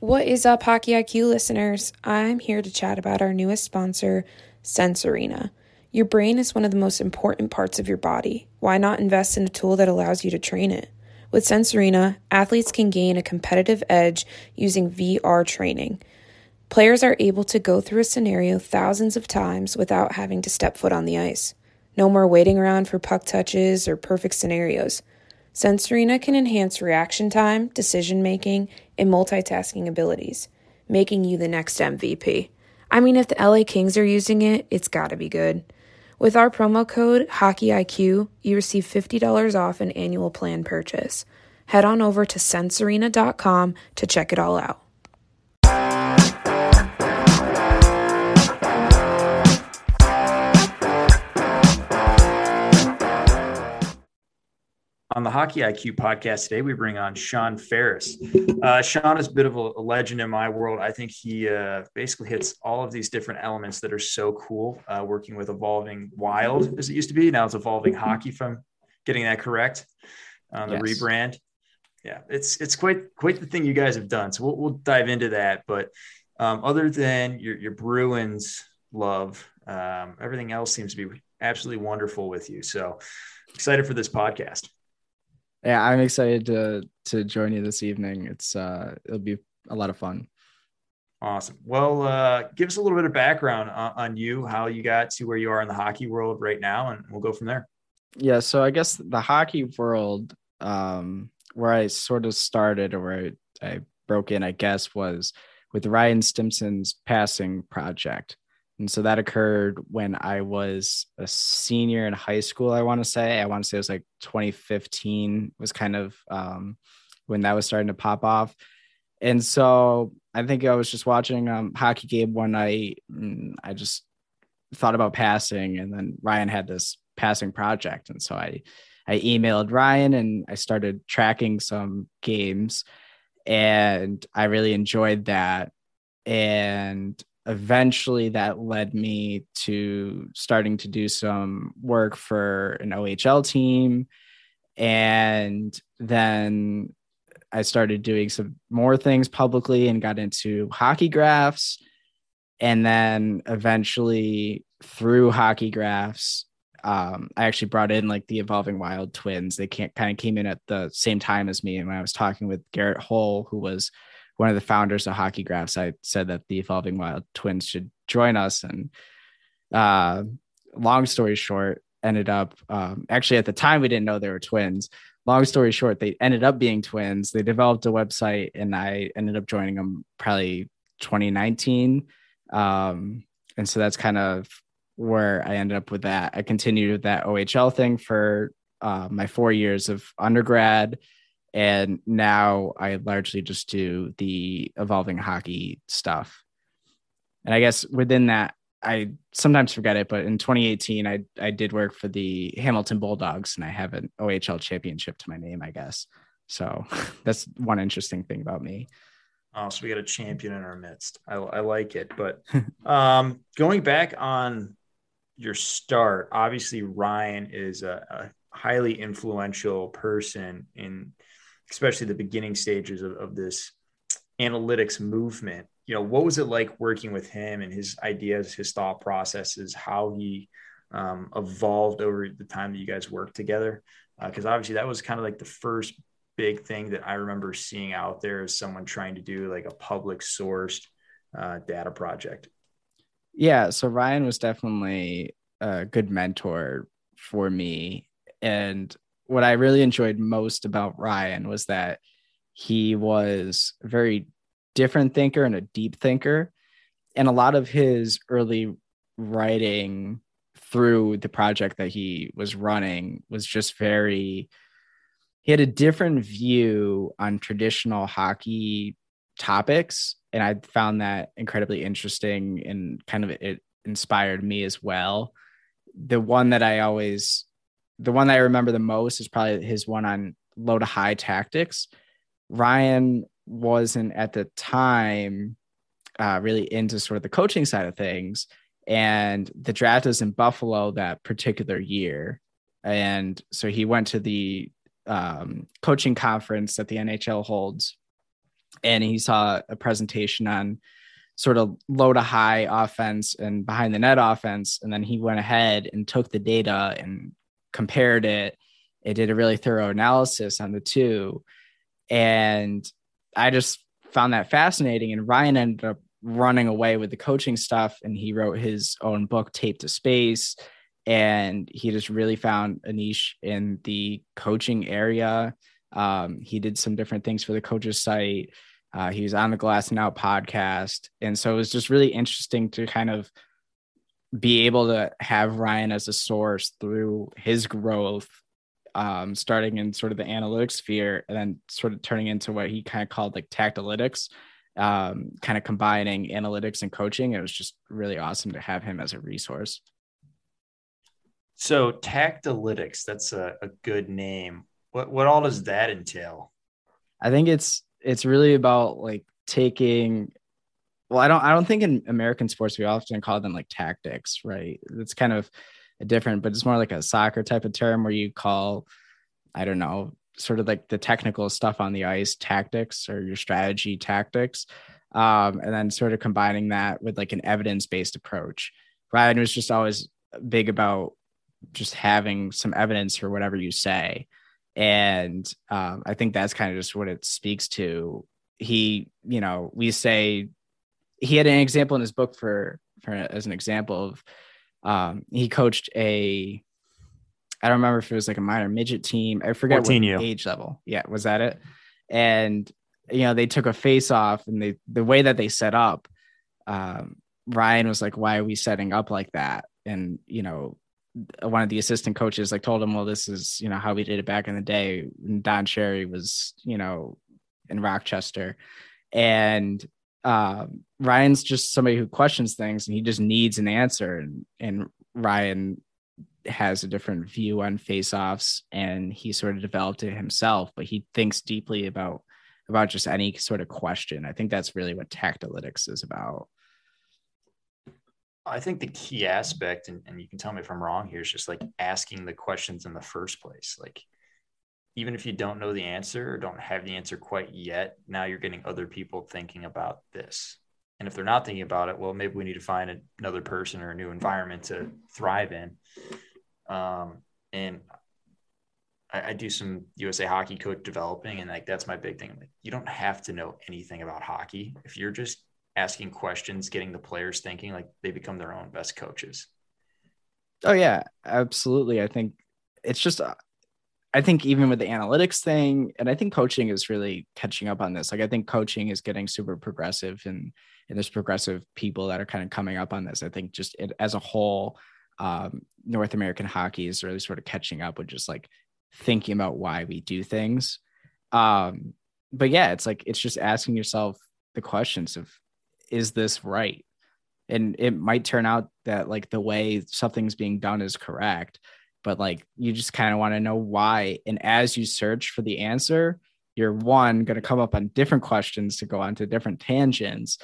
What is up, Hockey IQ listeners? I'm here to chat about our newest sponsor, Sense Arena. Your brain is one of the most important parts of your body. Why not invest in a tool that allows you to train it? With Sense Arena, athletes can gain a competitive edge using VR training. Players are able to go through a scenario thousands of times without having to step foot on the ice. No more waiting around for puck touches or perfect scenarios. Sense Arena can enhance reaction time, decision making, and multitasking abilities, making you the next MVP. I mean, if the LA Kings are using it, it's gotta be good. With our promo code HockeyIQ, you receive $50 off an annual plan purchase. Head on over to sensearena.com to check it all out. On the Hockey IQ podcast today, we bring on Sean Ferris. Uh, Sean is a bit of a, a, legend in my world. I think he uh, basically hits all of these different elements that are so cool. Uh, working with Evolving Wild, as it used to be, now it's Evolving Hockey. From getting that correct, on the yes. rebrand. Yeah, it's it's quite quite the thing you guys have done. So we'll, we'll dive into that. But um, other than your your Bruins love, um, everything else seems to be absolutely wonderful with you. So excited for this podcast yeah, I'm excited to to join you this evening. It's uh it'll be a lot of fun. Awesome. Well, uh, give us a little bit of background on, on, you, how you got to where you are in the hockey world right now, and we'll go from there. Yeah. So I guess the hockey world, um, where I sort of started or where I, I broke in, I guess, was with Ryan Stimson's passing project. And so that occurred when I was a senior in high school, I want to say. I want to say it was like 2015 was kind of um, when that was starting to pop off. And so I think I was just watching um, hockey game one night. I just thought about passing, and then Ryan had this passing project, and so I I emailed Ryan and I started tracking some games, and I really enjoyed that. And eventually that led me to starting to do some work for an OHL team. And then I started doing some more things publicly and got into hockey graphs. And then eventually through hockey graphs, um, I actually brought in like the Evolving Wild twins. They can't kind of came in at the same time as me. And when I was talking with Garret Hohl, who was one of the founders of Hockey Graphs, I said that the Evolving Wild twins should join us. And uh, long story short, ended up um, actually at the time we didn't know they were twins. Long story short, they ended up being twins. They developed a website, and I ended up joining them probably 2019. Um, and so that's kind of where I ended up with that. I continued with that OHL thing for uh, my four years of undergrad and now I largely just do the evolving hockey stuff. And I guess within that, I sometimes forget it, but in 2018, I I did work for the Hamilton Bulldogs, and I have an OHL championship to my name, I guess. So that's one interesting thing about me. Oh, so we got a champion in our midst. I, I like it. But um, going back on your start, obviously Ryan is a, a highly influential person in especially the beginning stages of, of this analytics movement you know what was it like working with him and his ideas his thought processes how he um, evolved over the time that you guys worked together? Because uh, obviously that was kind of like the first big thing that i remember seeing out there as someone trying to do like a public sourced uh, data project. Yeah so ryan was definitely a good mentor for me. And what I really enjoyed most about Ryan was that he was a very different thinker and a deep thinker. And a lot of his early writing through the project that he was running was just very, he had a different view on traditional hockey topics. And I found that incredibly interesting and kind of it inspired me as well. The one that I always the one that I remember the most is probably his one on low to high tactics. Ryan wasn't at the time uh, really into sort of the coaching side of things. And the draft was in Buffalo that particular year. And so he went to the um, coaching conference that the NHL holds and he saw a presentation on sort of low to high offense and behind the net offense. And then he went ahead and took the data and compared it. It did a really thorough analysis on the two. And I just found that fascinating. And Ryan ended up running away with the coaching stuff and he wrote his own book, Tape to Space. And he just really found a niche in the coaching area. Um, he did some different things for the coaches site. Uh, he was on the Glass and Out podcast. And so it was just really interesting to kind of be able to have Ryan as a source through his growth, um, starting in sort of the analytics sphere and then sort of turning into what he kind of called like tactalytics, um, kind of combining analytics and coaching. It was just really awesome to have him as a resource. So tactalytics, that's a, a good name. What what all does that entail? I think it's it's really about like taking well i don't i don't think in american sports we often call them like tactics right? It's kind of different but it's more like a soccer type of term where you call i don't know sort of like the technical stuff on the ice tactics or your strategy tactics um, and then sort of combining that with like an evidence-based approach. Ryan was just always big about just having some evidence for whatever you say. And um, i think that's kind of just what it speaks to. He you know we say he had an example in his book for for as an example of um, he coached a i don't remember if it was like a minor midget team i forget what age level yeah was that it and you know they took a face off and they the way that they set up um, ryan was like why are we setting up like that and you know one of the assistant coaches like told him, well, this is, you know, how we did it back in the day. Don Cherry was, you know, in Rochester. And um, Ryan's just somebody who questions things and he just needs an answer. And, and Ryan has a different view on face-offs and he sort of developed it himself, but he thinks deeply about about just any sort of question. I think that's really what tactalytics is about. I think the key aspect, and, and you can tell me if I'm wrong here, is just like asking the questions in the first place. Like, even if you don't know the answer or don't have the answer quite yet, now you're getting other people thinking about this. And if they're not thinking about it, well, maybe we need to find another person or a new environment to thrive in. Um, and I, I, do some USA hockey coach developing, and like that's my big thing. Like, you don't have to know anything about hockey if you're just asking questions, getting the players thinking, like they become their own best coaches. Oh yeah, absolutely. I think it's just uh, I think even with the analytics thing, and I think coaching is really catching up on this. Like I think coaching is getting super progressive, and and there's progressive people that are kind of coming up on this. I think just it, as a whole, um, North American hockey is really sort of catching up with just like thinking about why we do things. Um, but yeah, it's like it's just asking yourself the questions of is this right? And it might turn out that like the way something's being done is correct, but like you just kind of want to know why. And as you search for the answer, you're one going to come up on different questions to go on to different tangents.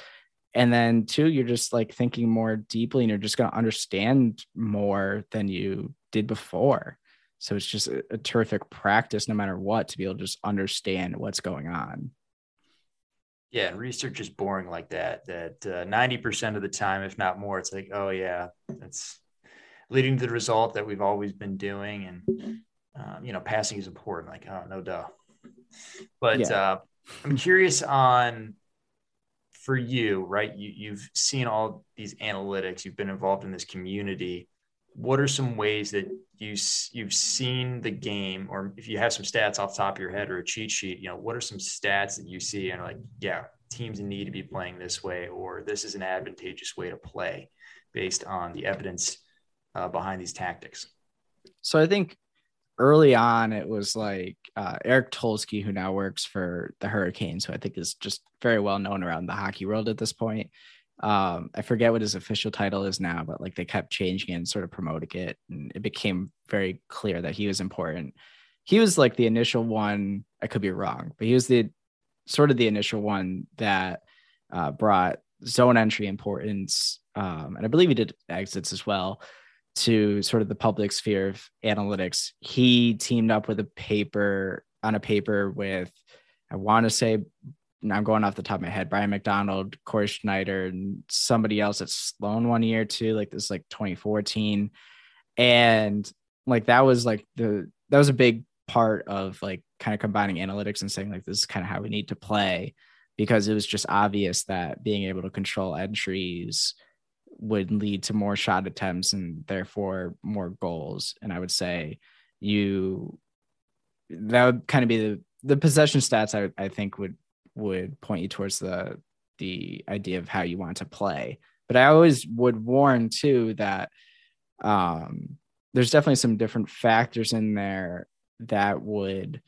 And then two, you're just like thinking more deeply and you're just going to understand more than you did before. So it's just a, a, terrific practice, no matter what, to be able to just understand what's going on. Yeah, research is boring like that. That uh, ninety percent of the time, if not more, it's like, oh yeah, that's leading to the result that we've always been doing, and um, you know, passing is important. Like, oh no, duh. But yeah. uh, I'm curious on for you, right? You you've seen all these analytics. You've been involved in this community. What are some ways that you you've seen the game, or if you have some stats off top of your head or a cheat sheet, you know, what are some stats that you see and like, yeah, teams need to be playing this way, or this is an advantageous way to play based on the evidence uh, behind these tactics. So I think early on it was like uh, Eric Tulsky, who now works for the Hurricanes, who I think is just very well known around the hockey world at this point. Um i forget what his official title is now but like they kept changing and sort of promoting it and it became very clear that he was important. He was like the initial one i could be wrong but he was the sort of the initial one that uh, brought zone entry importance um, and i believe he did exits as well to sort of the public sphere of analytics he teamed up with a paper on a paper with i want to say I'm going off the top of my head, Brian McDonald, Corey Sznajder, and somebody else at Sloan one year too. Like this, like 2014, and like that was like the that was a big part of like kind of combining analytics and saying like this is kind of how we need to play because it was just obvious that being able to control entries would lead to more shot attempts and therefore more goals. And I would say you that would kind of be the the possession stats I, I think would would point you towards the the idea of how you want to play. But I always would warn too that um, there's definitely some different factors in there that would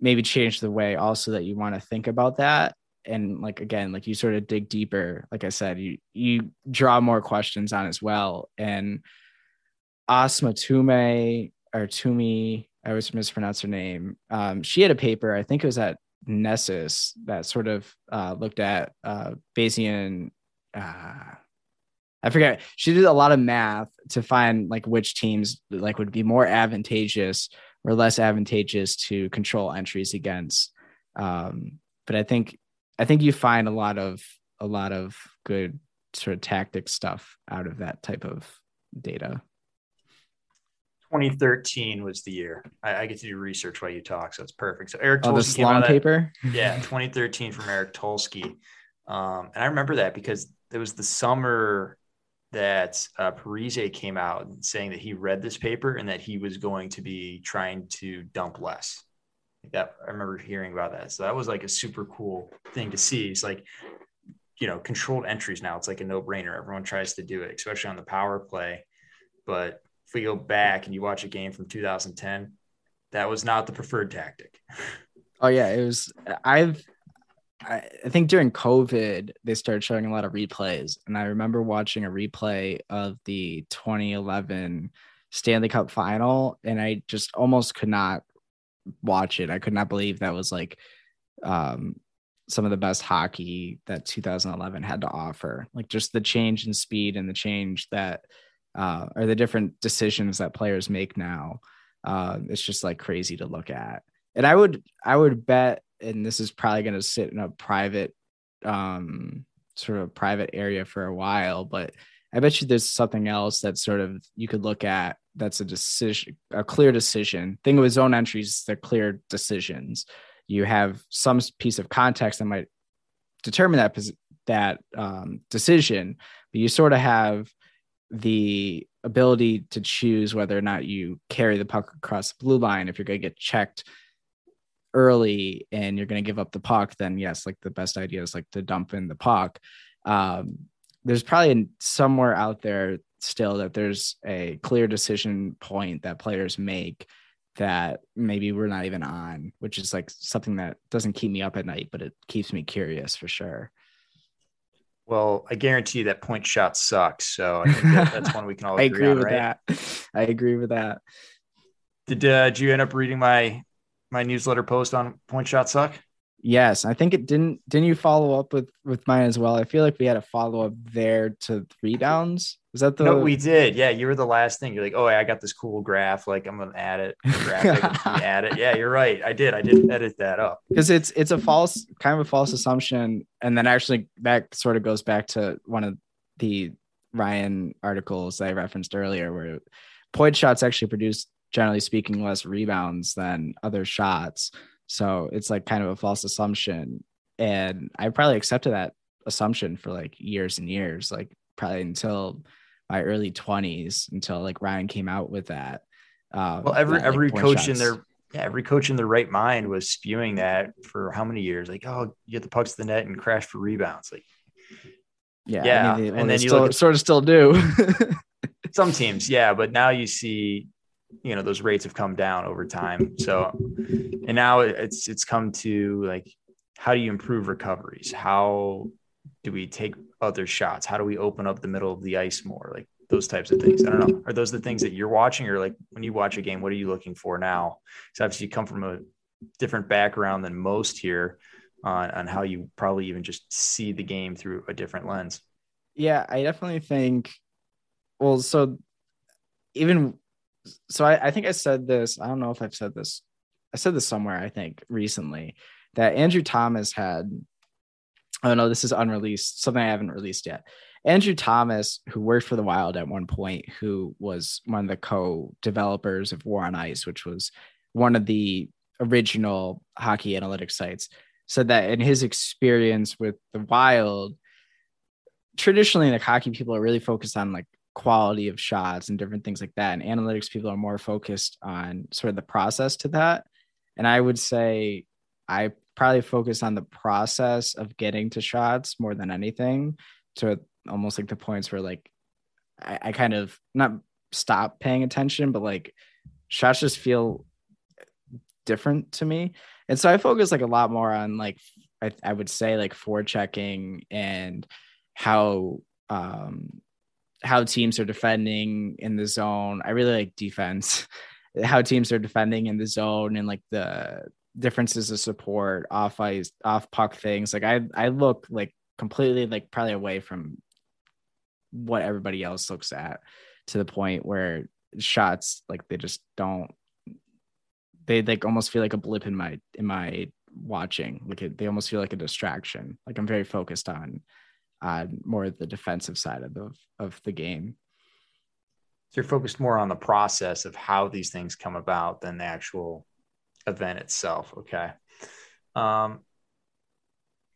maybe change the way also that you want to think about that and like again like you sort of dig deeper like i said you you draw more questions on as well. And asma tume or tumi i always mispronounce her name um, she had a paper i think it was at NESSIS that sort of uh, looked at uh, bayesian uh, i forget she did a lot of math to find like which teams like would be more advantageous or less advantageous to control entries against um, but i think I think you find a lot of a lot of good sort of tactic stuff out of that type of data. 2013 was the year. I, I, get to do research while you talk, so it's perfect. So Eric oh, the Sloan paper. yeah, 2013 from Eric Tulsky, um, and I remember that because it was the summer that uh, Parise came out saying that he read this paper and that he was going to be trying to dump less that I remember hearing about that. So that was like a super cool thing to see. It's like, you know, controlled entries now. It's like a no brainer. Everyone tries to do it, especially on the power play. But if we go back and you watch a game from 2010, that was not the preferred tactic. Oh yeah, it was. I've. I think during COVID they started showing a lot of replays, and I remember watching a replay of the 2011 Stanley Cup final, and I just almost could not watch it. I could not believe that was like um, some of the best hockey that 2011 had to offer. Like just the change in speed and the change that uh, or the different decisions that players make now. Uh, it's just like crazy to look at. And I would I would bet, and this is probably going to sit in a private um, sort of private area for a while, but I bet you there's something else that sort of you could look at that's a decision, a clear decision. Thing with zone entries, they're clear decisions. You have some piece of context that might determine that that um, decision, but you sort of have the ability to choose whether or not you carry the puck across the blue line. If you're going to get checked early and you're going to give up the puck, then yes, like the best idea is like to dump in the puck. Um, there's probably somewhere out there still that there's a clear decision point that players make that maybe we're not even on, which is like something that doesn't keep me up at night, but it keeps me curious for sure. Well, I guarantee you that point shot sucks. So I think that, that's one we can all agree, I agree on, with right? that. I agree with that. Did uh, did you end up reading my my newsletter post on point shot suck? Yes, I think it didn't. Didn't you follow up with with mine as well? I feel like we had a follow up there to three downs. Was that the? No, we did. Yeah, you were the last thing. You're like, oh, I got this cool graph. Like, I'm gonna add it. add it. Yeah, you're right. I did. I did edit that up because it's it's a false kind of a false assumption, and then actually that sort of goes back to one of the Ryan articles that I referenced earlier, where point shots actually produce, generally speaking, less rebounds than other shots. So it's like kind of a false assumption. And I probably accepted that assumption for like years and years, like probably until my early 20s, until like Ryan came out with that. Um, well, every that, every like, coach shots. in their yeah, every coach in their right mind was spewing that for how many years? Like, oh, you get the pucks to the net and crash for rebounds. Like, yeah, yeah. I mean, well, and then you still, at, sort of still do. some teams, yeah, but now you see you know those rates have come down over time. So and now it's it's come to like how do you improve recoveries? How do we take other shots? How do we open up the middle of the ice more? Like those types of things. I don't know. Are those the things that you're watching or like when you watch a game what are you looking for now? Because obviously you come from a different background than most here on, on how you probably even just see the game through a different lens. Yeah i definitely think well so even so I, I think I said this. I don't know if I've said this. I said this somewhere, I think, recently that Andrew Thomas had. Oh no, this is unreleased, something I haven't released yet. Andrew Thomas, who worked for the Wild at one point, who was one of the co-developers of War on Ice, which was one of the original hockey analytics sites, said that in his experience with the Wild, traditionally like hockey people are really focused on like quality of shots and different things like that. And analytics people are more focused on sort of the process to that. And I would say I probably focus on the process of getting to shots more than anything to almost like the points where like I, I kind of not stop paying attention, but like shots just feel different to me. And so I focus like a lot more on like I, I would say like forechecking and how um how teams are defending in the zone. I really like defense, how teams are defending in the zone and like the differences of support, off ice, off puck things. Like I I look like completely like probably away from what everybody else looks at to the point where shots like they just don't they like almost feel like a blip in my in my watching like it, they almost feel like a distraction like i'm very focused on on more the defensive side of the of the game. So you're focused more on the process of how these things come about than the actual event itself. Okay. Um,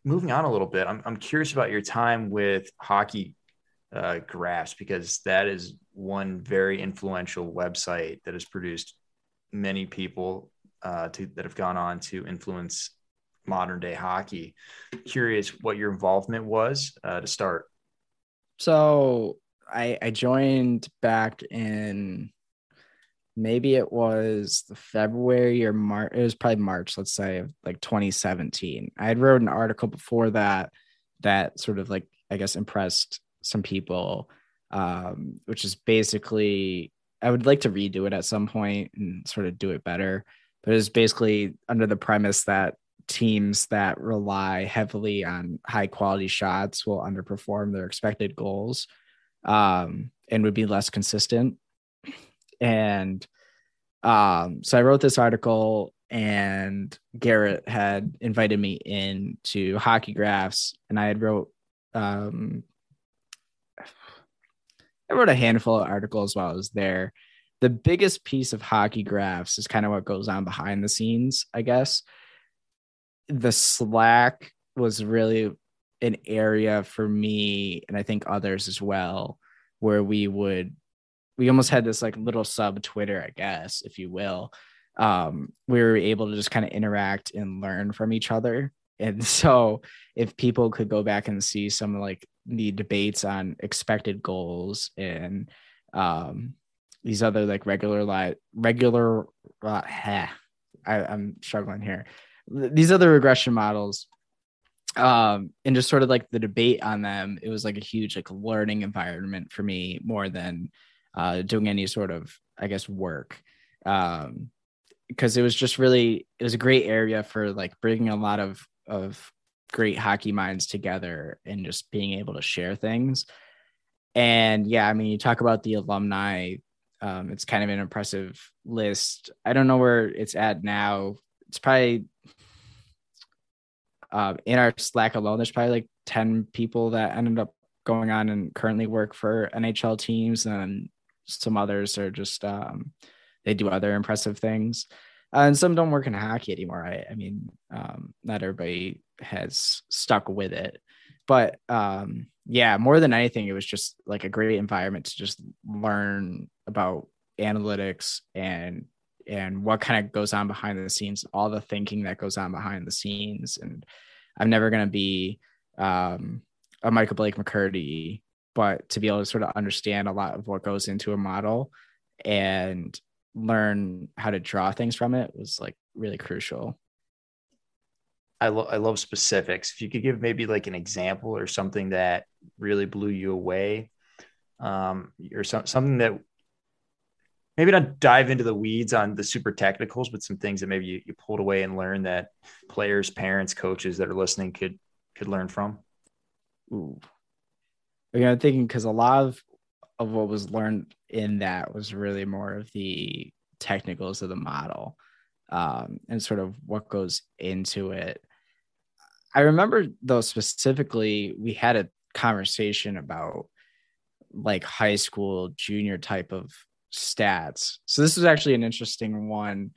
moving on a little bit, I'm, I'm curious about your time with hockey uh, graphs because that is one very influential website that has produced many people uh, to, that have gone on to influence modern day hockey. Curious what your involvement was uh, to start. So I, I joined back in maybe it was February or March. It was probably March, let's say, like 2017. I had wrote an article before that that sort of like I guess impressed some people, um, which is basically I would like to redo it at some point and sort of do it better. But it's basically under the premise that teams that rely heavily on high quality shots will underperform their expected goals um, and would be less consistent. And um, so I wrote this article, and Garret had invited me in to Hockey Graphs, and I had wrote um, I wrote a handful of articles while I was there. The biggest piece of Hockey Graphs is kind of what goes on behind the scenes, I guess the Slack was really an area for me and I think others as well, where we would we almost had this like little sub Twitter, I guess, if you will. Um, we were able to just kind of interact and learn from each other. And so if people could go back and see some of like the debates on expected goals and um these other like regular like regular uh, I, I'm struggling here these other regression models um and just sort of like the debate on them it was like a huge like learning environment for me more than uh doing any sort of i guess work. Um because it was just really it was a great area for like bringing a lot of of great hockey minds together and just being able to share things. And yeah i mean you talk about the alumni um, it's kind of an impressive list. I don't know where it's at now. It's probably uh, in our Slack alone, there's probably like 10 people that ended up going on and currently work for NHL teams, and some others are just um, they do other impressive things. Uh, and some don't work in hockey anymore. I, I mean, um, not everybody has stuck with it, but um, yeah, more than anything, it was just like a great environment to just learn about analytics and and what kind of goes on behind the scenes, all the thinking that goes on behind the scenes. And I'm never going to be um, a Micah Blake McCurdy, but to be able to sort of understand a lot of what goes into a model and learn how to draw things from it was like really crucial. I, lo- I love specifics. If you could give maybe like an example or something that really blew you away, um, or some, something that maybe not dive into the weeds on the super technicals, but some things that maybe you, you pulled away and learned that players, parents, coaches that are listening could could learn from? Ooh. Again, I'm thinking because a lot of, of what was learned in that was really more of the technicals of the model um, and sort of what goes into it. I remember though specifically we had a conversation about like high school junior type of stats. So this was actually an interesting one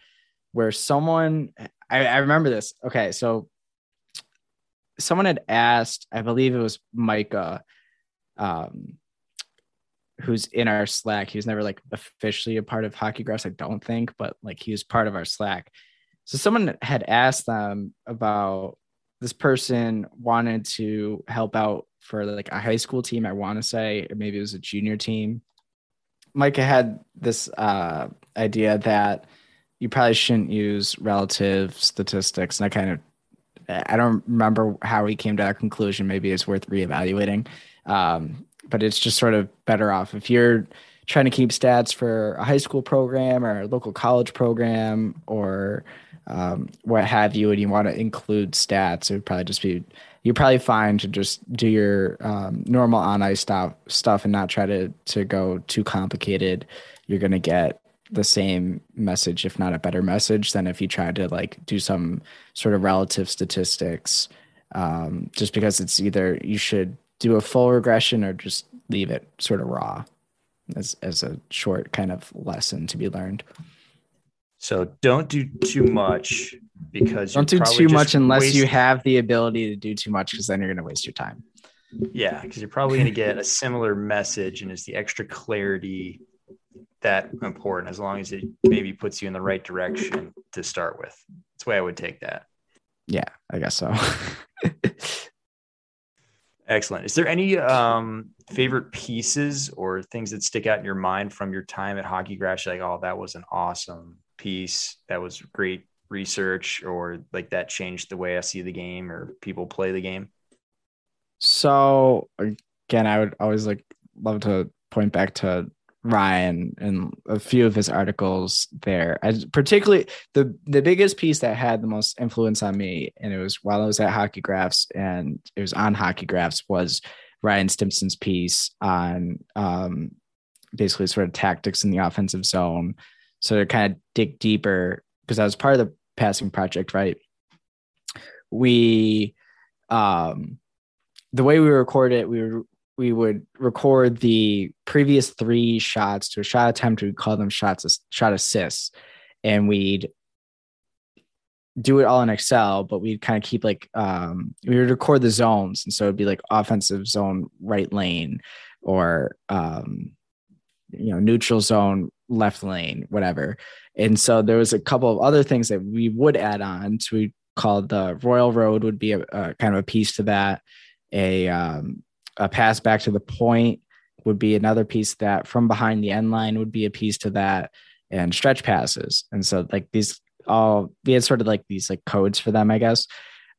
where someone I, I remember this. Okay, so someone had asked, I believe it was Micah, um, who's in our Slack. He was never like officially a part of Hockey Graphs, I don't think, but like he was part of our Slack. So someone had asked them about this person wanted to help out for like a high school team, I want to say, maybe it was a junior team. Micah had this uh, idea that you probably shouldn't use relative statistics. And I kind of, I don't remember how he came to that conclusion. Maybe it's worth reevaluating. Um, but it's just sort of better off if you're trying to keep stats for a high school program or a local college program or um, what have you, and you want to include stats, it would probably just be you're probably fine to just do your um, normal on ice stuff stuff and not try to to go too complicated. You're gonna get the same message, if not a better message, than if you try to like do some sort of relative statistics. Um, just because it's either you should do a full regression or just leave it sort of raw as as a short kind of lesson to be learned. So don't do too much because you don't do too much unless waste... you have the ability to do too much because then you're going to waste your time. Yeah, because you're probably going to get a similar message, and it's the extra clarity that important as long as it maybe puts you in the right direction to start with. That's the way I would take that. Yeah, I guess so. Excellent. Is there any um, favorite pieces or things that stick out in your mind from your time at Hockey Graphs? Like, oh, that was an awesome piece. That was great research, or like that changed the way I see the game or people play the game. So again, I would always like love to point back to Ryan and a few of his articles there. As particularly the the biggest piece that had the most influence on me, and it was while I was at Hockey Graphs and it was on Hockey Graphs, was Ryan Stimson's piece on um, basically sort of tactics in the offensive zone. So to kind of dig deeper, because I was part of the passing project, right? We um the way we record it, we we would record the previous three shots to a shot attempt. We'd call them shots, shot assists, and we'd do it all in Excel, but we'd kind of keep like um, we would record the zones, and so it'd be like offensive zone right lane, or um, you know neutral zone left lane, whatever. And so there was a couple of other things that we would add on. So we called the Royal Road would be a, a kind of a piece to that. A um, a pass back to the point would be another piece that from behind the end line would be a piece to that and stretch passes and so like these all we had sort of like these like codes for them i guess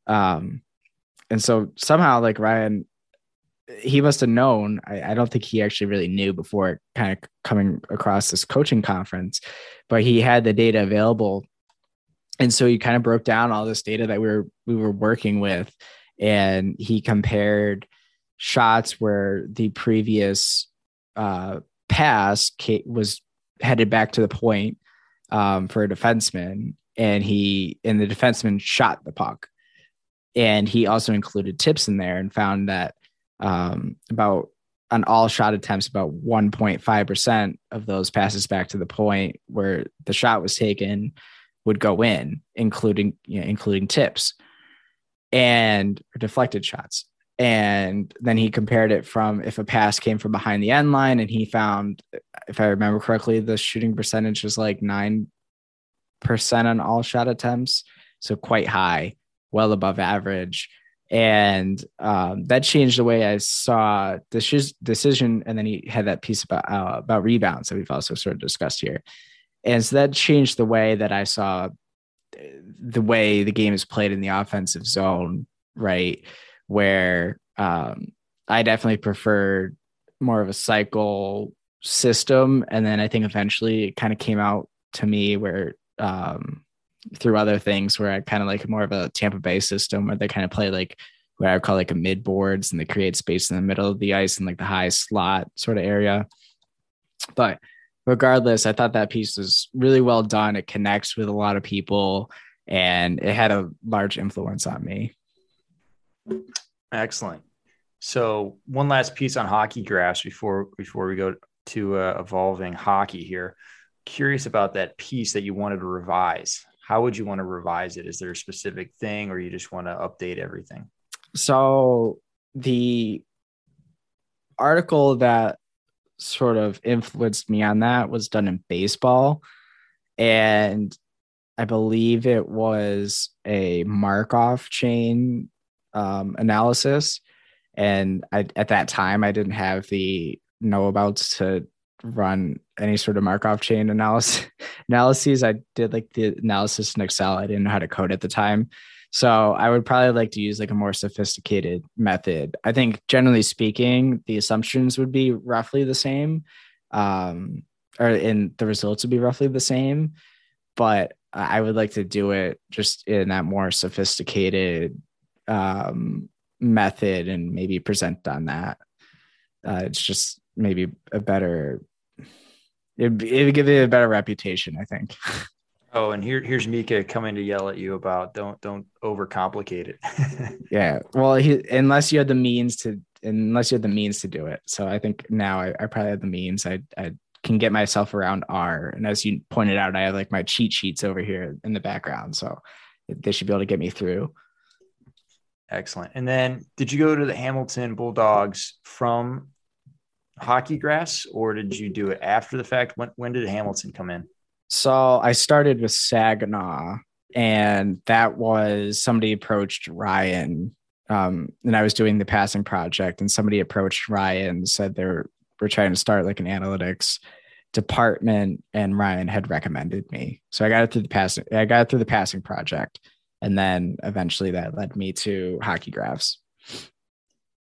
um and so somehow like ryan he must have known I, I don't think he actually really knew before kind of coming across this coaching conference but he had the data available. And so he kind of broke down all this data that we were we were working with and he compared shots where the previous uh, pass was headed back to the point um, for a defenseman, and he and the defenseman shot the puck, and he also included tips in there and found that um, about on all shot attempts, about 1.5 percent of those passes back to the point where the shot was taken would go in, including you know, including tips and deflected shots. And then he compared it from if a pass came from behind the end line and he found if i remember correctly the shooting percentage was like 9% on all shot attempts. So quite high well above average and um, that changed the way i saw this decision and then he had that piece about uh, about rebounds that we've also sort of discussed here and so that changed the way that i saw the way the game is played in the offensive zone right where um, I definitely preferred more of a cycle system. And then I think eventually it kind of came out to me where um, through other things where I kind of like more of a Tampa Bay system where they kind of play like what I would call like a mid boards and they create space in the middle of the ice in like the high slot sort of area. But regardless, I thought that piece was really well done. It connects with a lot of people and it had a large influence on me. Excellent. So one last piece on hockey graphs before before we go to uh, evolving hockey here. Curious about that piece that you wanted to revise. How would you want to revise it? Is there a specific thing, or you just want to update everything? So the article that sort of influenced me on that was done in baseball, and I believe it was a Markov chain um, analysis. And I, at that time, I didn't have the know about to run any sort of Markov chain analysis analyses. I did like the analysis in Excel. I didn't know how to code at the time. So I would probably like to use like a more sophisticated method. I think generally speaking, the assumptions would be roughly the same. Um, or in the results would be roughly the same. But I would like to do it just in that more sophisticated um, method and maybe present on that. Uh, it's just maybe a better, it'd, it'd give it a better reputation, I think. Oh, and here here's Micah coming to yell at you about don't don't overcomplicate it. yeah, well, he, unless you had the means to, unless you had the means to do it. So I think now I, I probably have the means. I I can get myself around R, and as you pointed out, I have like my cheat sheets over here in the background, so they should be able to get me through. Excellent. And then did you go to the Hamilton Bulldogs from hockey graphs or did you do it after the fact? When, when did Hamilton come in? So I started with Saginaw and that was somebody approached Ryan. Um, and I was doing the passing project and somebody approached Ryan and said they were, were trying to start like an analytics department and Ryan had recommended me. So I got it through the passing, I got it through the passing project and then eventually that led me to hockey graphs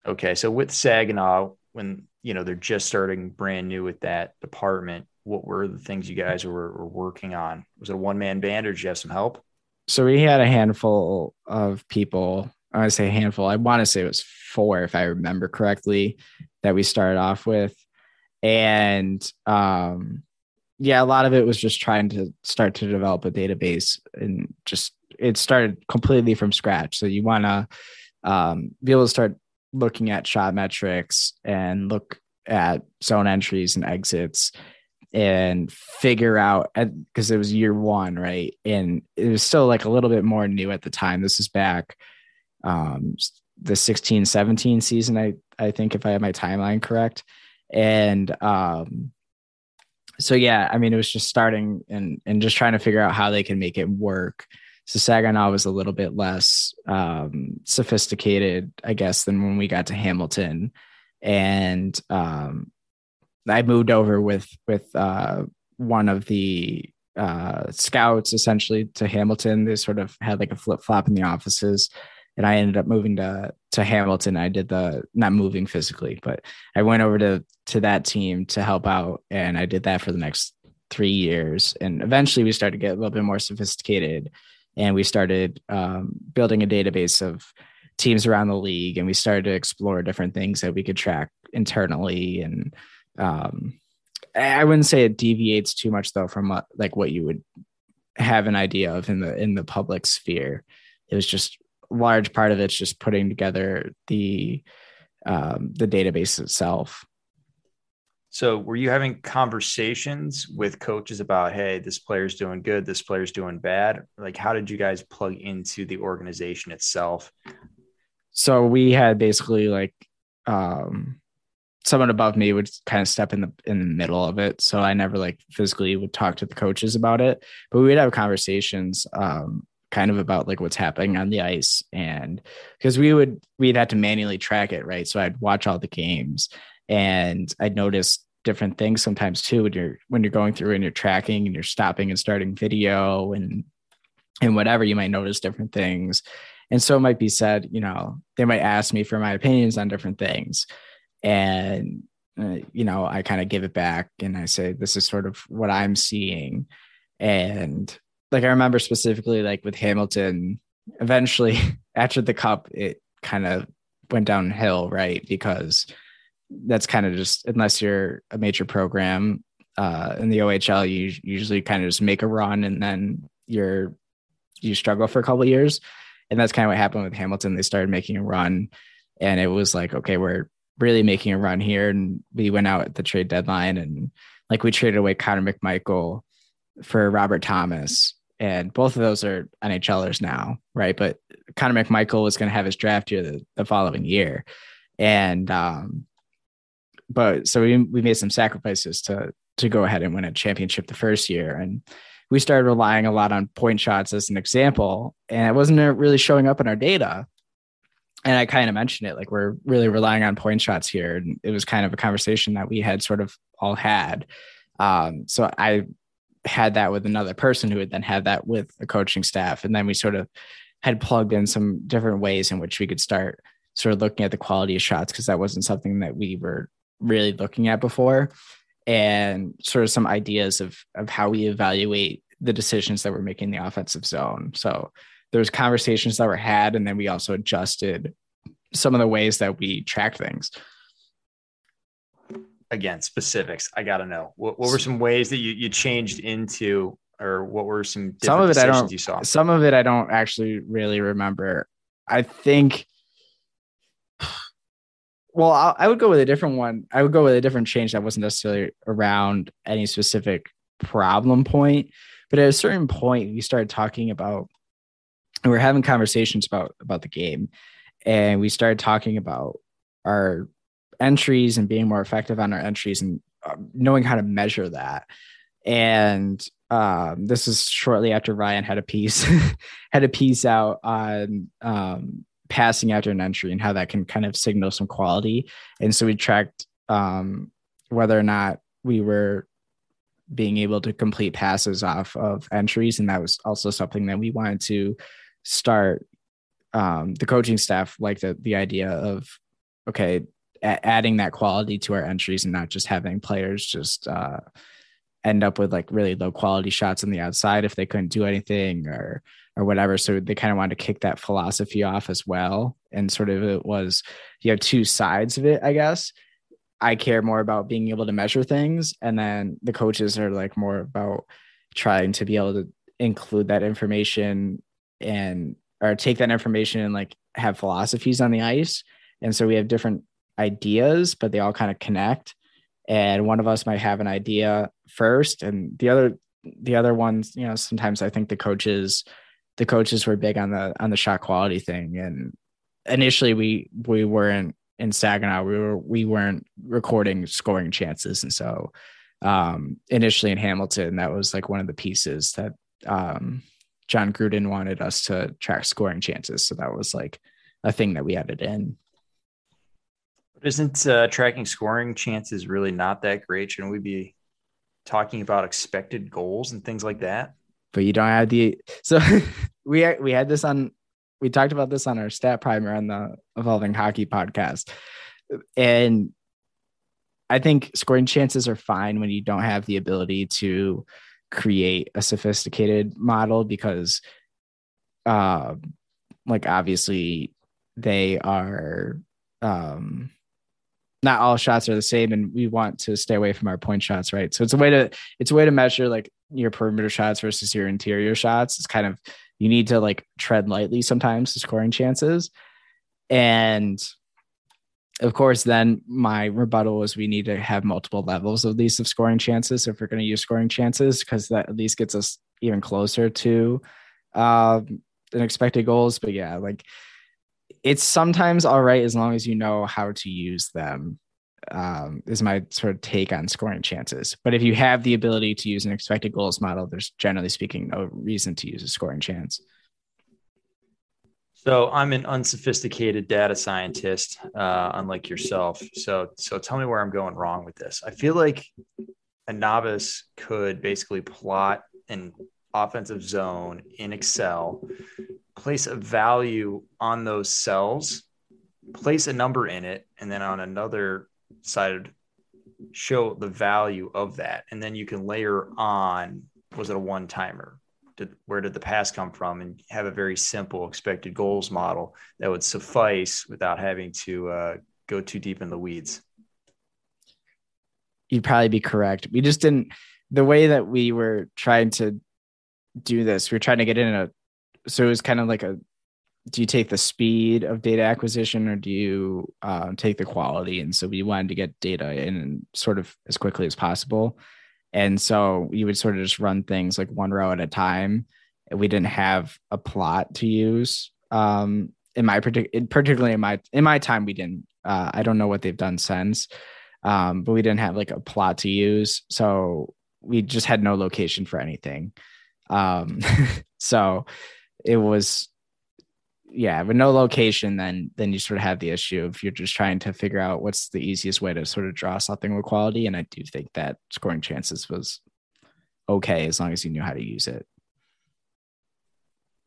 okay so with saginaw when you know they're just starting brand new with that department. What were the things you guys were, were working on? Was it a one-man band or did you have some help? So we had a handful of people. I want to say a handful. I want to say it was four if i remember correctly that we started off with. And um yeah a lot of it was just trying to start to develop a database and just it started completely from scratch. So you want to um, be able to start looking at shot metrics and look at zone entries and exits and figure out because it was year one, right? And it was still like a little bit more new at the time. This is back um, the 16 17 season, I, I think, if I have my timeline correct. And um, so, yeah, I mean, it was just starting and, and just trying to figure out how they can make it work so Saginaw was a little bit less um, sophisticated, I guess, than when we got to Hamilton. And um, I moved over with with uh, one of the uh, scouts essentially to Hamilton. They sort of had like a flip flop in the offices, and I ended up moving to to Hamilton. I did the not moving physically, but I went over to to that team to help out, and I did that for the next three years. And eventually, we started to get a little bit more sophisticated and we started um, building a database of teams around the league and we started to explore different things that we could track internally and um, i wouldn't say it deviates too much though from what, like what you would have an idea of in the in the public sphere. It was just large part of it's just putting together the um, the database itself so, were you having conversations with coaches about, hey, this player's doing good, this player's doing bad? Like, how did you guys plug into the organization itself? So, we had basically like um, someone above me would kind of step in the in the middle of it. So, I never like physically would talk to the coaches about it, but we would have conversations um, kind of about like what's happening on the ice and because we would we'd have to manually track it right so i'd watch all the games and I noticed different things sometimes too when you're when you're going through and you're tracking and you're stopping and starting video and and whatever you might notice different things. And so it might be said you know they might ask me for my opinions on different things. And uh, you know i kind of give it back and i say this is sort of what i'm seeing. And like i remember specifically like with hamilton eventually after the cup it kind of went downhill right? Because that's kind of just unless you're a major program uh, in the OHL, you usually kind of just make a run and then you're you struggle for a couple years. And that's kind of what happened with Hamilton. They started making a run, and it was like, okay, we're really making a run here. And we went out at the trade deadline and like we traded away Connor McMichael for Robert Thomas. And both of those are NHLers now, right? But Connor McMichael was going to have his draft year the, the following year. And um, but so we we made some sacrifices to to go ahead and win a championship the first year. And we started relying a lot on point shots as an example. And it wasn't really showing up in our data and I kind of mentioned it, like we're really relying on point shots here. And it was kind of a conversation that we had sort of all had. Um, so I had that with another person who had then had that with the coaching staff. And then we sort of had plugged in some different ways in which we could start sort of looking at the quality of shots because that wasn't something that we were really looking at before. And sort of some ideas of of how we evaluate the decisions that we're making in the offensive zone. So there's conversations that were had and then we also adjusted some of the ways that we track things again specifics i gotta know what, what were some ways that you, you changed into or what were some some of it i don't you saw some of it i don't actually really remember i think well I, I would go with a different one. I would go with a different change that wasn't necessarily around any specific problem point but at a certain point we started talking about and we are having conversations about about the game and we started talking about our entries and being more effective on our entries and uh, knowing how to measure that. And um, this is shortly after ryan had a piece had a piece out on um, passing after an entry and how that can kind of signal some quality. And so we tracked um, whether or not we were being able to complete passes off of entries. And that was also something that we wanted to start um, the coaching staff like the the idea of okay a- adding that quality to our entries and not just having players just uh, end up with like really low quality shots on the outside if they couldn't do anything or or whatever so they kind of wanted to kick that philosophy off as well and sort of it was you have two sides of it i guess i care more about being able to measure things and then the coaches are like more about trying to be able to include that information and or take that information and like have philosophies on the ice. And so we have different ideas, but they all kind of connect. And one of us might have an idea first, and the other the other ones, you know, sometimes I think the coaches the coaches were big on the on the shot quality thing. And initially we we weren't in Saginaw, we were we weren't recording scoring chances. And so um initially in Hamilton, that was like one of the pieces that um John Gruden wanted us to track scoring chances. So that was like a thing that we added in. but Isn't uh, tracking scoring chances really not that great? Shouldn't we be talking about expected goals and things like that? But you don't have the so we we had this on we talked about this on our stat primer on the evolving hockey podcast, and I think scoring chances are fine when you don't have the ability to create a sophisticated model because uh like obviously they are um not all shots are the same and we want to stay away from our point shots right? So it's a way to it's a way to measure like your perimeter shots versus your interior shots it's kind of you need to like tread lightly sometimes to scoring chances and of course, then my rebuttal is we need to have multiple levels at least of scoring chances if we're going to use scoring chances because that at least gets us even closer to uh, an expected goals. But yeah, like it's sometimes all right as long as you know how to use them. Um, is my sort of take on scoring chances. But if you have the ability to use an expected goals model, there's generally speaking no reason to use a scoring chance. So I'm an unsophisticated data scientist, uh, unlike yourself. So so tell me where I'm going wrong with this. I feel like a novice could basically plot an offensive zone in Excel, place a value on those cells, place a number in it, and then on another side show the value of that. And then you can layer on was it a one timer? did, where did the pass come from and have a very simple expected goals model that would suffice without having to uh, go too deep in the weeds you'd probably be correct we just didn't the way that we were trying to do this we were trying to get in a so it was kind of like a do you take the speed of data acquisition or do you um, take the quality? And so we wanted to get data in sort of as quickly as possible. And so you would sort of just run things like one row at a time. We didn't have a plot to use. Um, in my particular, particularly in my in my time, we didn't. Uh, I don't know what they've done since, um, but we didn't have like a plot to use. So we just had no location for anything. Um, so it was yeah, with no location, then then you sort of have the issue if you're just trying to figure out what's the easiest way to sort of draw something with quality. And I do think that scoring chances was okay as long as you knew how to use it.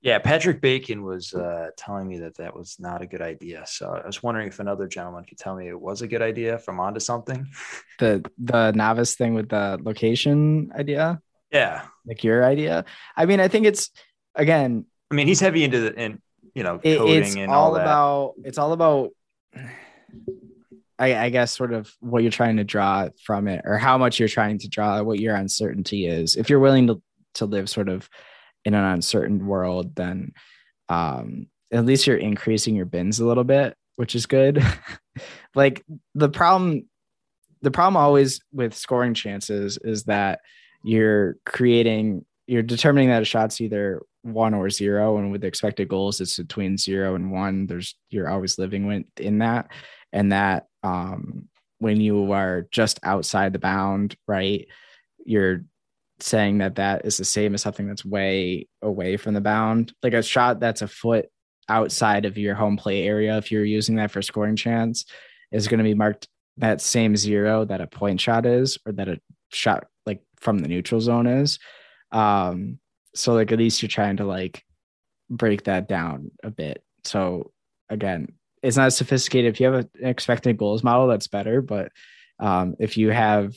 Yeah, Patrick Bacon was uh, telling me that that was not a good idea. So I was wondering if another gentleman could tell me it was a good idea if I'm onto something. The the novice thing with the location idea. Yeah, like your idea. I mean, I think it's again. I mean, he's heavy into the in you know coding it's and all all about it's all about I, I guess sort of what you're trying to draw from it or how much you're trying to draw what your uncertainty is. If you're willing to to live sort of in an uncertain world then um at least you're increasing your bins a little bit which is good. Like the problem the problem always with scoring chances is that you're creating you're determining that a shot's either one or zero and with expected goals it's between zero and one. There's you're always living within that and that um when you are just outside the bound right you're saying that that is the same as something that's way away from the bound. Like a shot that's a foot outside of your home plate area if you're using that for scoring chance is going to be marked that same zero that a point shot is or that a shot like from the neutral zone is um so like at least you're trying to like break that down a bit. So again it's not sophisticated. If you have an expected goals model that's better but um, if you have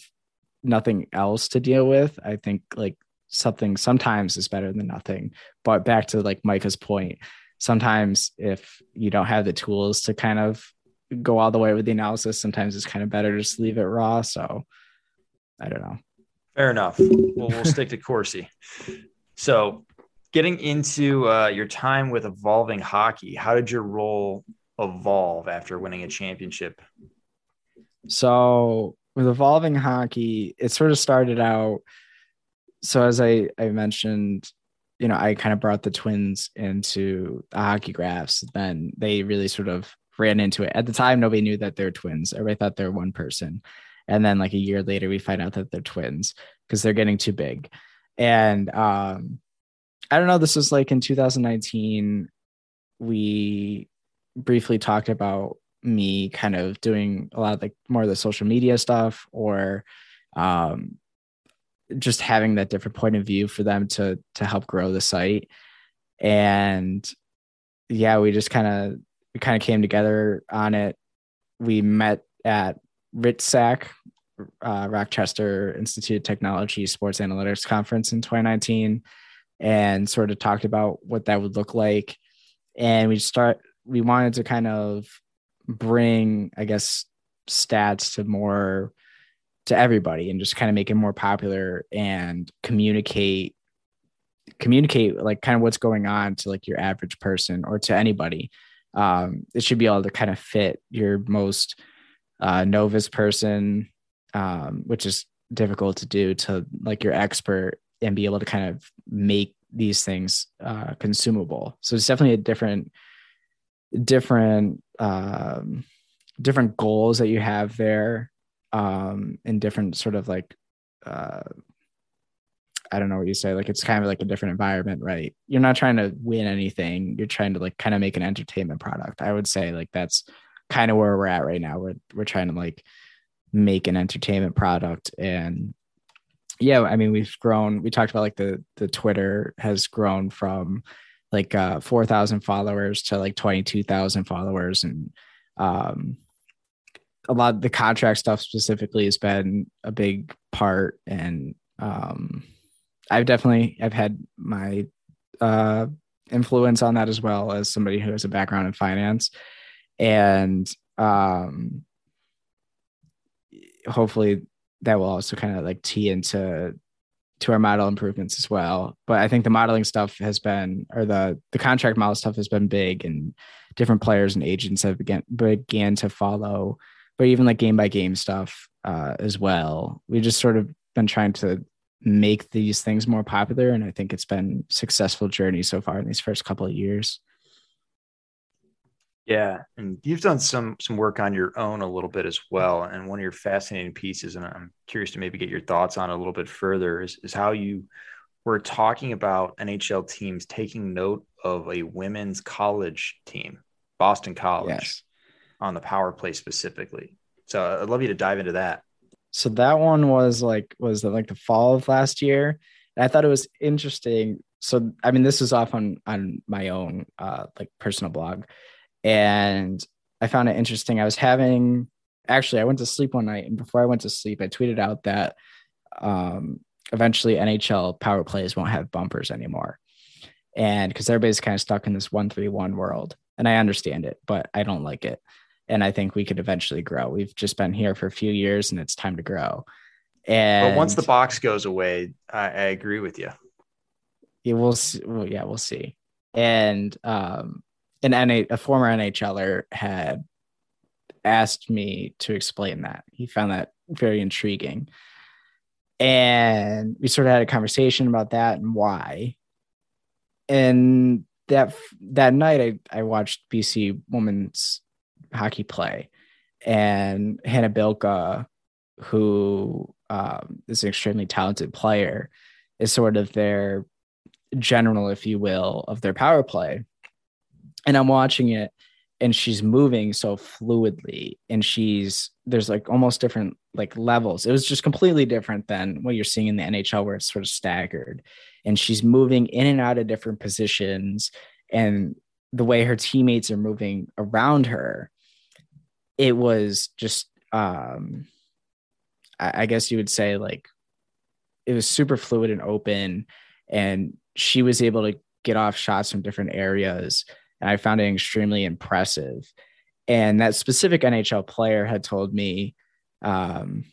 nothing else to deal with i think like something sometimes is better than nothing. But back to like micah's point sometimes if you don't have the tools to kind of go all the way with the analysis sometimes it's kind of better to just leave it raw. So i don't know Fair enough. Well, we'll stick to Corsi. So, getting into uh, your time with evolving hockey, how did your role evolve after winning a championship? So with evolving hockey, it sort of started out. So as I, I mentioned, you know, I kind of brought the twins into the hockey graphs. Then they really sort of ran into it. At the time, nobody knew that they're twins. Everybody thought they're one person. And then like a year later, we find out that they're twins because they're getting too big. And um, I don't know, this was like in 2019. We briefly talked about me kind of doing a lot of like more of the social media stuff or um, just having that different point of view for them to to help grow the site and yeah we just kind of we kind of came together on it we met at RITSAC, uh, Rochester Institute of Technology Sports Analytics Conference in 2019, and sort of talked about what that would look like. And we start, we wanted to kind of bring, I guess, stats to more to everybody and just kind of make it more popular and communicate communicate like kind of what's going on to like your average person or to anybody um it should be able to kind of fit your most uh, novice person, um, which is difficult to do to like your expert and be able to kind of make these things uh, consumable. So it's definitely a different, different, um, different goals that you have there, um, and different sort of like, uh, I don't know what you say. Like it's kind of like a different environment, right? You're not trying to win anything. You're trying to like kind of make an entertainment product. I would say like that's kind of where we're at right now. We're we're trying to like make an entertainment product and yeah, I mean we've grown. We talked about like the the Twitter has grown from like uh 4,000 followers to like 22,000 followers and um a lot of the contract stuff specifically has been a big part and um I've definitely I've had my uh influence on that as well as somebody who has a background in finance and um, hopefully that will also kind of like tee into to our model improvements as well. But I think the modeling stuff has been, or the the contract model stuff has been big, and different players and agents have began began to follow. But even like game by game stuff uh, as well, we just sort of been trying to make these things more popular, and I think it's been successful journey so far in these first couple of years. Yeah, and you've done some some work on your own a little bit as well. And one of your fascinating pieces, and I'm curious to maybe get your thoughts on a little bit further, is, is how you were talking about NHL teams taking note of a women's college team, Boston College, yes. on the power play specifically. So I'd love you to dive into that. So that one was like was the, like the fall of last year. And I thought it was interesting. So I mean, this is off on on my own uh, like personal blog and I found it interesting. I was having actually I went to sleep one night, and before I went to sleep, I tweeted out that um, eventually NHL power plays won't have bumpers anymore, and because everybody's kind of stuck in this one three one world, and I understand it, but I don't like it, and I think we could eventually grow. We've just been here for a few years, and it's time to grow. And but once the box goes away, I, I agree with you. Yeah, we'll see. Well, yeah, we'll see. And um, an NA, a former NHLer had asked me to explain that. He found that very intriguing. And we sort of had a conversation about that and why. And that that night I, I watched BC women's hockey play and Hannah Bilka, who um, is an extremely talented player, is sort of their general, if you will, of their power play and I'm watching it and she's moving so fluidly and she's there's like almost different like levels. It was just completely different than what you're seeing in the nhl where it's sort of staggered. And she's moving in and out of different positions and the way her teammates are moving around her it was just um I, I guess you would say like it was super fluid and open and she was able to get off shots from different areas and I found it extremely impressive. And that specific NHL player had told me, um,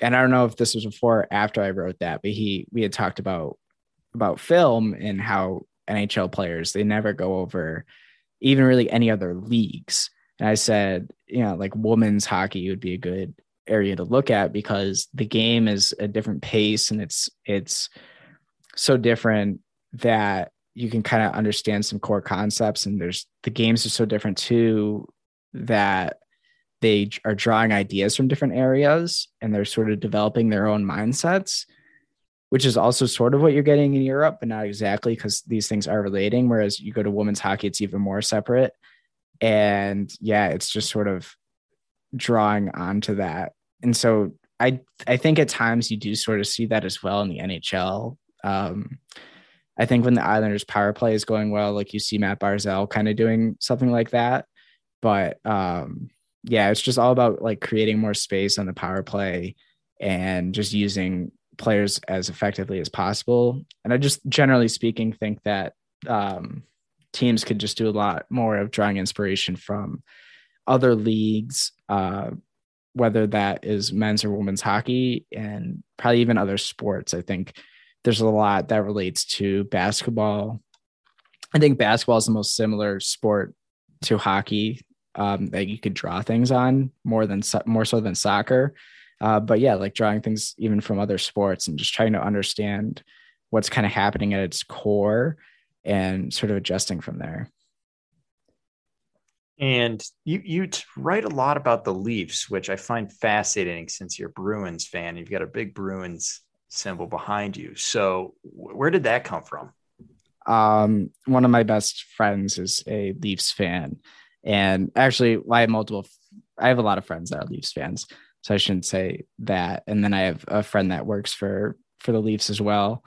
and I don't know if this was before or after I wrote that, but he we had talked about about film and how NHL players they never go over even really any other leagues. And I said, you know, like women's hockey would be a good area to look at because the game is a different pace and it's it's so different that you can kind of understand some core concepts and there's the games are so different too that they are drawing ideas from different areas and they're sort of developing their own mindsets which is also sort of what you're getting in Europe but not exactly because these things are relating whereas you go to women's hockey it's even more separate. And yeah it's just sort of drawing onto that. And so i i think at times you do sort of see that as well in the nhl um, I think when the Islanders power play is going well, like you see Matt Barzal kind of doing something like that. But um, yeah, it's just all about like creating more space on the power play and just using players as effectively as possible. And I just generally speaking think that um, teams could just do a lot more of drawing inspiration from other leagues, uh, whether that is men's or women's hockey, and probably even other sports. I think there's a lot that relates to basketball. I think basketball is the most similar sport to hockey um, that you could draw things on more than more so than soccer. Uh, but yeah, like drawing things even from other sports and just trying to understand what's kind of happening at its core and sort of adjusting from there. And you you write a lot about the Leafs, which I find fascinating since you're a Bruins fan. You've got a big Bruins symbol behind you. So where did that come from? Um, one of my best friends is a Leafs fan, and actually, I have multiple. I have a lot of friends that are Leafs fans, so I shouldn't say that. And then I have a friend that works for for the Leafs as well,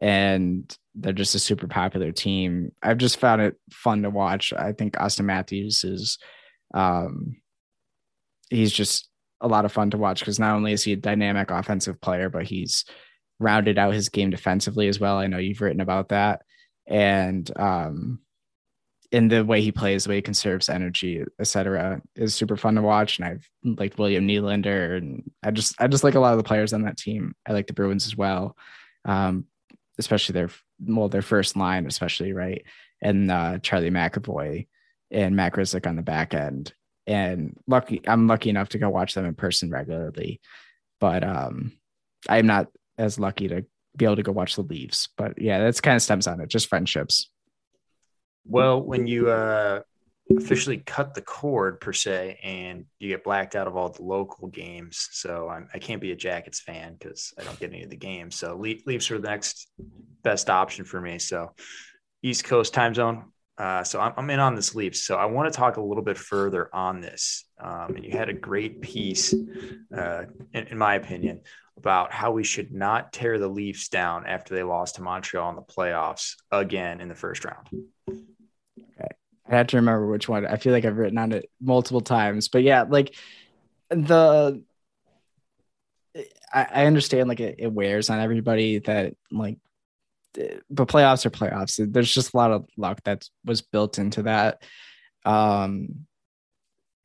and they're just a super popular team. I've just found it fun to watch. I think Auston Matthews is, um, he's just a lot of fun to watch because not only is he a dynamic offensive player, but he's rounded out his game defensively as well. I know you've written about that. And um in the way he plays, the way he conserves energy, etc., is super fun to watch. And I've liked William Nylander, and I just I just like a lot of the players on that team. I like the Bruins as well. um, especially their well their first line, especially right, and uh, Charlie McAvoy and Matt Grzelcyk on the back end. And lucky, I'm lucky enough to go watch them in person regularly, but um, I'm not as lucky to be able to go watch the Leaves. But yeah, that's kind of stems on it, just friendships. Well, when you uh, officially cut the cord per se, and you get blacked out of all the local games, so I'm, I can not be a Jackets fan because I don't get any of the games. So Leafs are the next best option for me. So East Coast time zone. Uh, so I'm, I'm, in on this Leafs. So I want to talk a little bit further on this. Um, and you had a great piece, uh, in, in my opinion, about how we should not tear the Leafs down after they lost to Montreal in the playoffs again in the first round. Okay. I have to remember which one. I feel like I've written on it multiple times, but yeah, like the I, I understand like it, it wears on everybody that like but playoffs are playoffs. There's just a lot of luck that was built into that. Um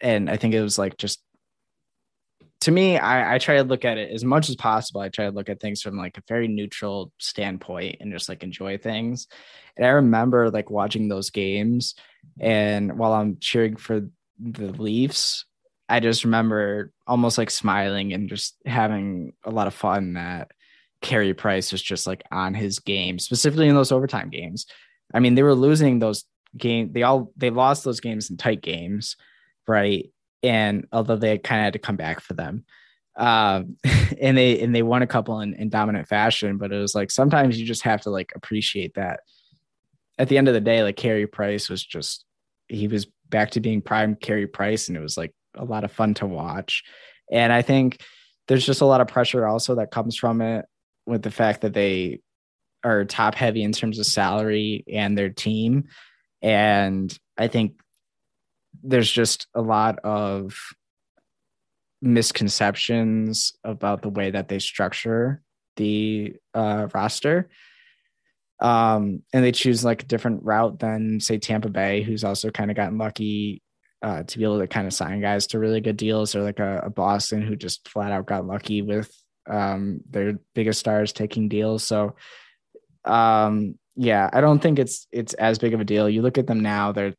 and I think it was like just to me, I, I try to look at it as much as possible. I try to look at things from like a very neutral standpoint and just like enjoy things. And I remember like watching those games, and while I'm cheering for the Leafs, I just remember almost like smiling and just having a lot of fun that Carey Price was just like on his game, specifically in those overtime games. I mean, they were losing those game. They all they lost those games in tight games, right? and although they kind of had to come back for them um, and they and they won a couple in, in dominant fashion but it was like sometimes you just have to like appreciate that at the end of the day like Carey Price was just he was back to being prime Carey Price and it was like a lot of fun to watch and I think there's just a lot of pressure also that comes from it with the fact that they are top heavy in terms of salary and their team and I think there's just a lot of misconceptions about the way that they structure the uh, roster. Um, and they choose like a different route than say Tampa Bay, who's also kind of gotten lucky uh, to be able to kind of sign guys to really good deals, or like a, a Boston who just flat out got lucky with um, their biggest stars taking deals. So, um, yeah, I don't think it's it's as big of a deal. You look at them now; they're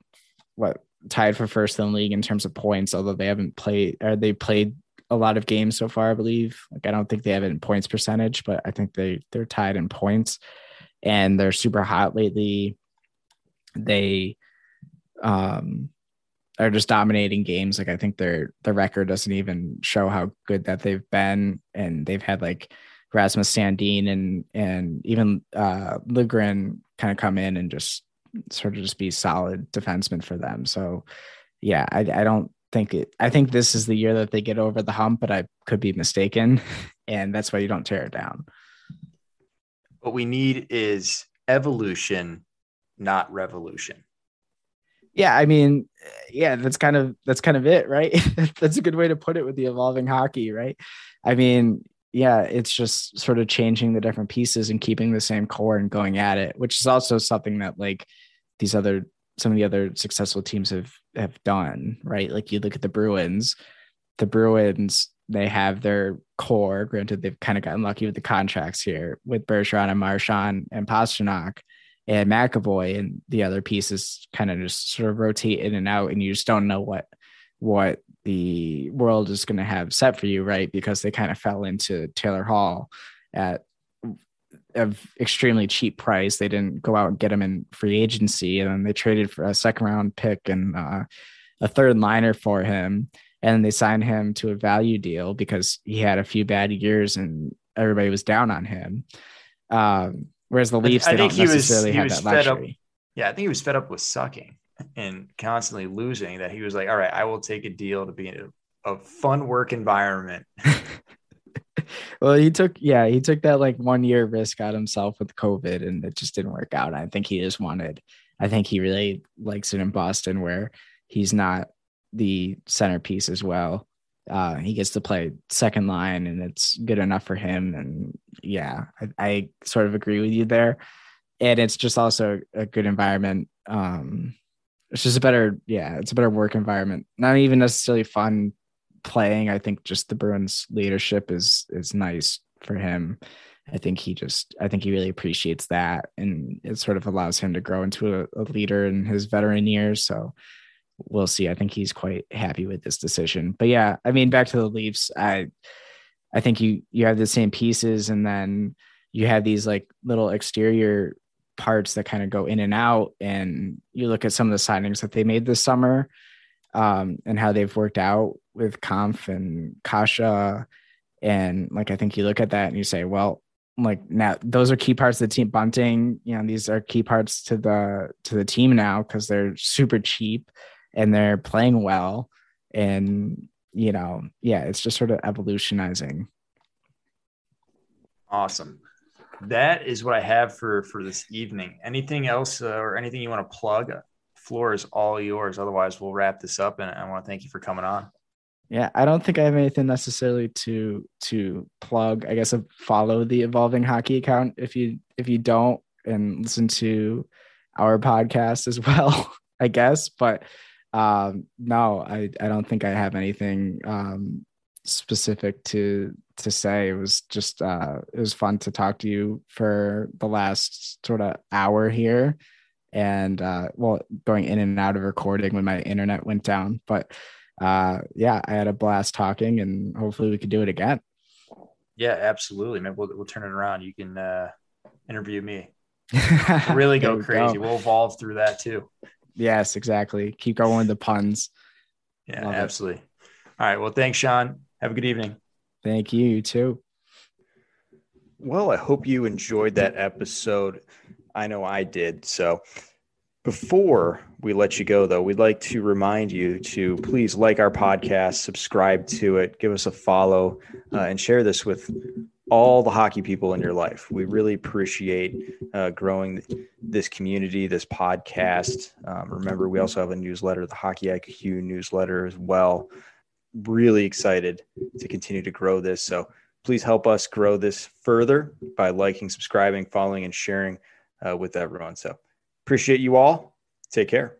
what tied for first in the league in terms of points, although they haven't played or they played a lot of games so far, I believe. Like I don't think they have it in points percentage, but I think they they're tied in points and they're super hot lately. They um are just dominating games. Like I think their the record doesn't even show how good that they've been. And they've had like Rasmus Sandin and and even uh Liljegren kind of come in and just sort of just be solid defensemen for them. So yeah, I, I don't think it, I think this is the year that they get over the hump, but I could be mistaken. And that's why you don't tear it down. What we need is evolution, not revolution. Yeah, I mean, yeah, that's kind of that's kind of it, right? that's a good way to put it with the evolving hockey, right? I mean, yeah, it's just sort of changing the different pieces and keeping the same core and going at it, which is also something that like these other some of the other successful teams have have done, right? Like you look at the Bruins, the Bruins they have their core. Granted, they've kind of gotten lucky with the contracts here with Bergeron and Marchand and Pastrnak and McAvoy, and the other pieces kind of just sort of rotate in and out, and you just don't know what what the world is going to have set for you, right? Because they kind of fell into Taylor Hall at a extremely cheap price. They didn't go out and get him in free agency, and then they traded for a second round pick and uh, a third liner for him, and they signed him to a value deal because he had a few bad years and everybody was down on him. Um, whereas the Leafs, I, I think he was, he was fed up. Yeah, I think he was fed up with sucking and constantly losing that he was like, all right, I will take a deal to be in a, a fun work environment. well, he took, yeah, he took that like one year risk out himself with COVID and it just didn't work out. I think he just wanted, I think he really likes it in Boston where he's not the centerpiece as well. Uh, he gets to play second line and it's good enough for him. And yeah, I, I sort of agree with you there. And it's just also a good environment um, it's just a better yeah it's a better work environment not even necessarily fun playing i think just the bruins leadership is is nice for him I think he just, I think he really appreciates that, and it sort of allows him to grow into a, a leader in his veteran years. So we'll see. I think he's quite happy with this decision. But yeah, I mean, back to the Leafs, I, I think you you have the same pieces, and then you have these like little exterior parts that kind of go in and out. And you look at some of the signings that they made this summer, um, and how they've worked out with Kampf and Kase, And like I think you look at that and you say, well, like now those are key parts of the team Bunting you know these are key parts to the to the team now because they're super cheap and they're playing well. And you know yeah it's just sort of evolutionizing. Awesome. That is what i have for for this evening. Anything else uh, or anything you want to plug? Floor is all yours. Otherwise we'll wrap this up and i want to thank you for coming on. Yeah i don't think i have anything necessarily to to plug. I guess follow the evolving hockey account if you if you don't and listen to our podcast as well i guess. But um no i i don't think i have anything um specific to to say it was just uh it was fun to talk to you for the last sort of hour here and uh well going in and out of recording when my internet went down but uh, yeah, I had a blast talking, and hopefully we could do it again. Yeah, absolutely, man. We'll we'll turn it around. You can uh, interview me. really go crazy. Go. We'll evolve through that too. Yes, exactly. Keep going with the puns. Yeah, Love absolutely. It. All right. Well, thanks, Sean. Have a good evening. Thank you. You too. Well, I hope you enjoyed that episode. I know I did. So before we let you go, though, we'd like to remind you to please like our podcast, subscribe to it, give us a follow, uh, and share this with all the hockey people in your life. We really appreciate uh, growing this community, this podcast. Um, remember, we also have a newsletter, the Hockey IQ newsletter as well. Really excited to continue to grow this. So please help us grow this further by liking, subscribing, following, and sharing uh, with everyone. So Appreciate you all. Take care.